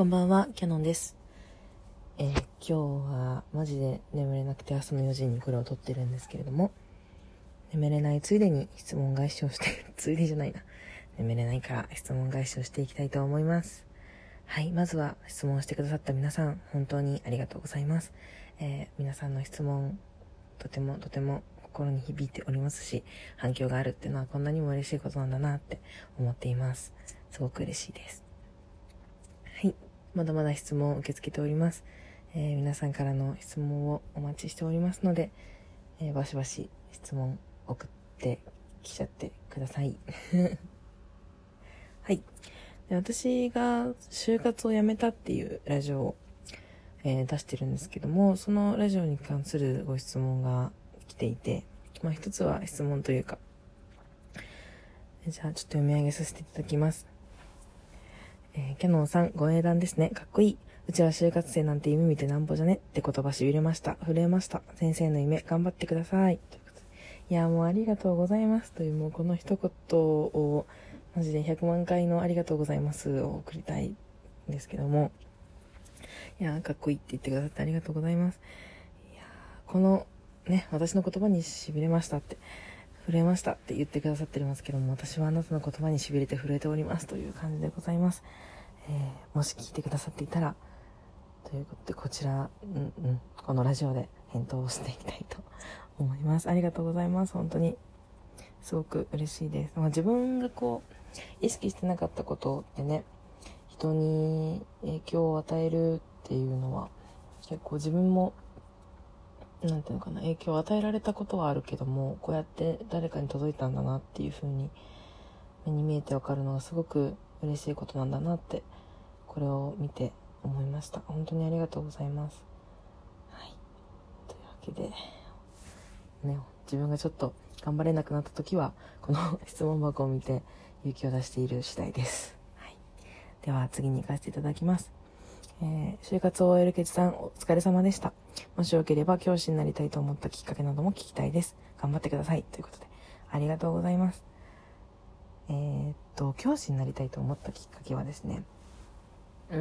こんばんは、キャノンです。えー今日はマジで眠れなくて朝の4時にこれを撮ってるんですけれども、眠れないついでに質問返しをして、ついでじゃないな。眠れないから質問返しをしていきたいと思います。はい、まずは質問してくださった皆さん、本当にありがとうございます。えー皆さんの質問、とてもとても心に響いておりますし、反響があるっていうのはこんなにも嬉しいことなんだなって思っています。すごく嬉しいです。まだまだ質問を受け付けております。えー皆さんからの質問をお待ちしておりますので、えーバシバシ質問送ってきちゃってください。はい。で私が就活を辞めたっていうラジオを、えー出してるんですけども、そのラジオに関するご質問が来ていて、まあ一つは質問というか、じゃあちょっと読み上げさせていただきます。えーキャノンさん、ご英断ですね。かっこいい。うちは就活生なんて夢見てなんぼじゃねって言葉痺れました。震えました。先生の夢、頑張ってください。ということでいや、もうありがとうございます。という、もうこの一言を、マジで100万回のありがとうございますを送りたいんですけども。いや、かっこいいって言ってくださってありがとうございます。いや、この、ね、私の言葉に痺れましたって。震えましたって言ってくださってますけども、私はあなたの言葉に痺れて震えておりますという感じでございます。えーもし聞いてくださっていたら、ということで、こちら、うんうん、このラジオで返答をしていきたいと思います。ありがとうございます。本当に。すごく嬉しいです。まあ、自分がこう、意識してなかったことってね、人に影響を与えるっていうのは、結構自分も、なんていうのかな、影響を与えられたことはあるけども、こうやって誰かに届いたんだなっていう風に、目に見えてわかるのがすごく嬉しいことなんだなって、これを見て思いました。本当にありがとうございます。はい。というわけで、ね、自分がちょっと頑張れなくなった時は、この質問箱を見て勇気を出している次第です。はい。では次に行かせていただきます。えー就活を終える決断お疲れ様でした。もしよければ教師になりたいと思ったきっかけなども聞きたいです。頑張ってください。ということで、ありがとうございます。えーっと、教師になりたいと思ったきっかけはですね、うー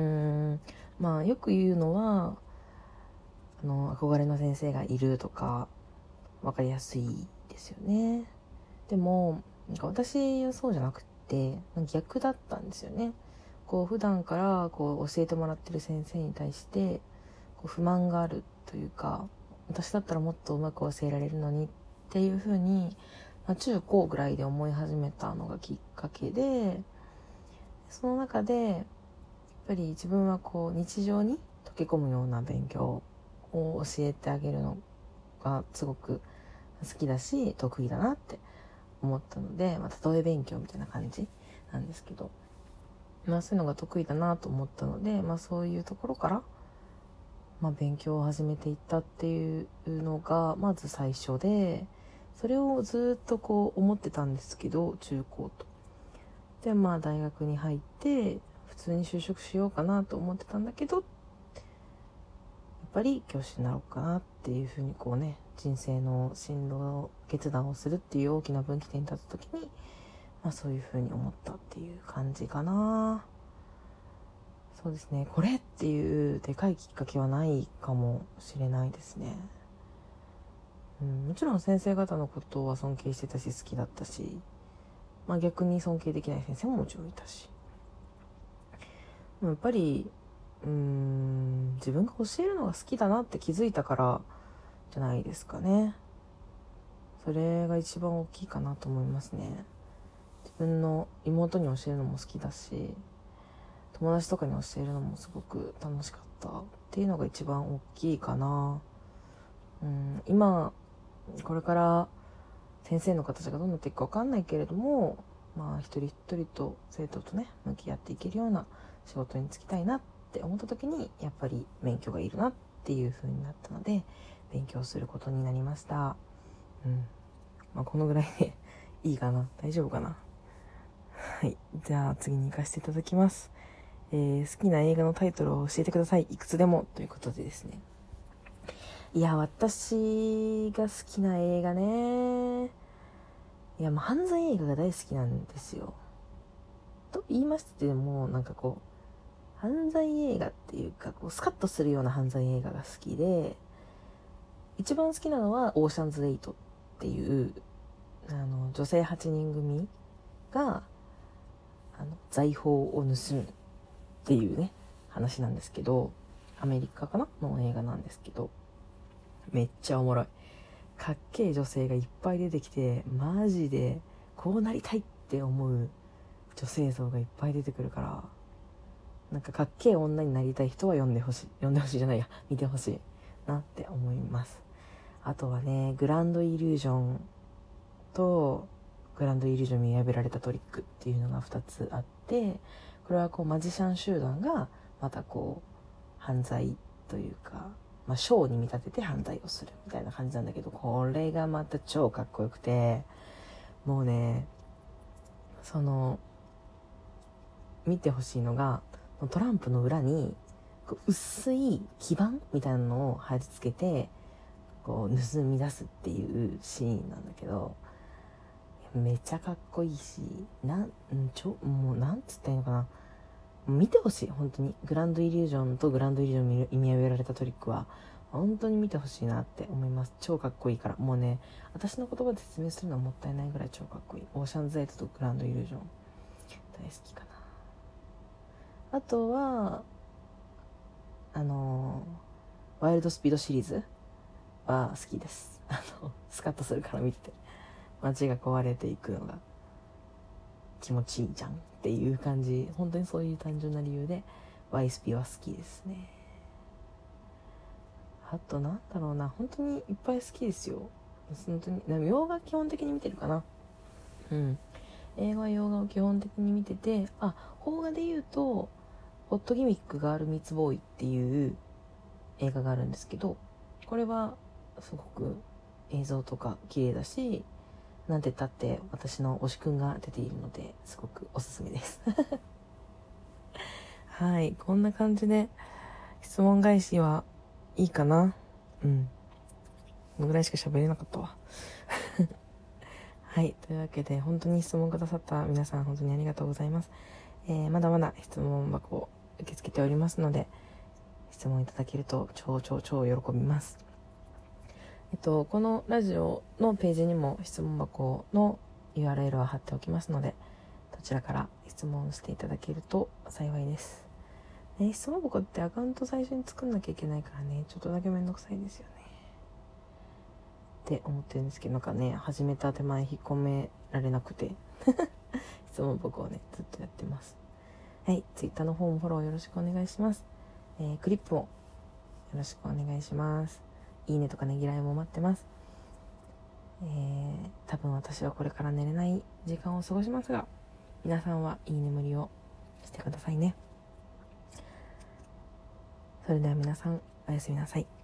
ん、まあよく言うのは、あの、憧れの先生がいるとか、わかりやすいですよね。でも、なんか私はそうじゃなくって、逆だったんですよね。こう普段からこう教えてもらってる先生に対してこう不満があるというか私だったらもっとうまく教えられるのにっていうふうに、まあ、中高ぐらいで思い始めたのがきっかけでその中でやっぱり自分はこう日常に溶け込むような勉強を教えてあげるのがすごく好きだし得意だなって思ったので、まあ、例え勉強みたいな感じなんですけど。まあそういうのが得意だなと思ったので、まあそういうところから、まあ勉強を始めていったっていうのが、まず最初で、それをずっとこう思ってたんですけど、中高と。で、まあ大学に入って、普通に就職しようかなと思ってたんだけど、やっぱり教師になろうかなっていうふうにこうね、人生の進路決断をするっていう大きな分岐点に立った時に、まあそういう風に思ったっていう感じかな。そうですね。これっていうでかいきっかけはないかもしれないですね。うん、もちろん先生方のことは尊敬してたし好きだったし、まあ逆に尊敬できない先生ももちろんいたし。やっぱり、うん、自分が教えるのが好きだなって気づいたからじゃないですかね。それが一番大きいかなと思いますね。自分の妹に教えるのも好きだし友達とかに教えるのもすごく楽しかったっていうのが一番大きいかな。うん今これから先生の形がどうなっていくか分かんないけれどもまあ一人一人と生徒とね向き合っていけるような仕事に就きたいなって思った時にやっぱり勉強がいるなっていう風になったので勉強することになりました。うん。まあこのぐらいで いいかな。大丈夫かな。はい。じゃあ次に行かせていただきます。えー好きな映画のタイトルを教えてください。いくつでも。ということでですね。いや、私が好きな映画ね。いや、もう犯罪映画が大好きなんですよ。と言いましても、なんかこう、犯罪映画っていうかこうスカッとするような犯罪映画が好きで一番好きなのは「オーシャンズ8」っていうあの女性8人組があの財宝を盗むっていうね話なんですけどアメリカかな？の映画なんですけどめっちゃおもろい。かっけえ女性がいっぱい出てきてマジでこうなりたいって思う女性像がいっぱい出てくるからなんかかっけえ女になりたい人は読んでほしい。読んでほしいじゃないや。見てほしいなって思います。あとはねグランドイリュージョンとグランドイリュージョン見破られたトリックっていうのが2つあってこれはこうマジシャン集団がまたこう犯罪というか、まあ、ショーに見立てて犯罪をするみたいな感じなんだけどこれがまた超かっこよくてもうねその見てほしいのがトランプの裏に薄い基板みたいなのを貼り付けてこう盗み出すっていうシーンなんだけどめっちゃかっこいいしなんちょもうなんつったらいいのかな。見てほしい本当に。グランドイリュージョンとグランドイリュージョン意味合えられたトリックは。本当に見てほしいなって思います。超かっこいいから。もうね私の言葉で説明するのはもったいないぐらい超かっこいい。オーシャンズエイトとグランドイリュージョン。大好きかな。あとはあのワイルドスピードシリーズは好きです。あのスカッとするから見てて。街が壊れていくのが気持ちいいじゃん。っていう感じ。本当にそういう単純な理由でワイスピは好きですね。あとなんだろうな。本当にいっぱい好きですよ。本当に洋画基本的に見てるかな。うん。映画洋画を基本的に見ててあ邦画で言うと「ホットギミックガールミツボーイ」っていう映画があるんですけどこれはすごく映像とか綺麗だしなんて言ったって私の推しくんが出ているのですごくおすすめです。はいこんな感じで質問返しはいいかな？うん。このぐらいしか喋れなかったわ。はいというわけで本当に質問くださった皆さん本当にありがとうございます、えー、まだまだ質問箱を受け付けておりますので質問いただけると超超超喜びます。えっと、このラジオのページにも質問箱の URL は貼っておきますので、どちらから質問していただけると幸いです。ね、質問箱ってアカウント最初に作んなきゃいけないからね、ちょっとだけめんどくさいですよね。って思ってるんですけど、なんかね、始めた手前引っ込められなくて、質問箱をね、ずっとやってます。はい、Twitter の方もフォローよろしくお願いします。えー、クリップもよろしくお願いします。いいねとかねぎらいも待ってます。えー、多分私はこれから寝れない時間を過ごしますが、皆さんはいい眠りをしてくださいね。それでは皆さん、おやすみなさい。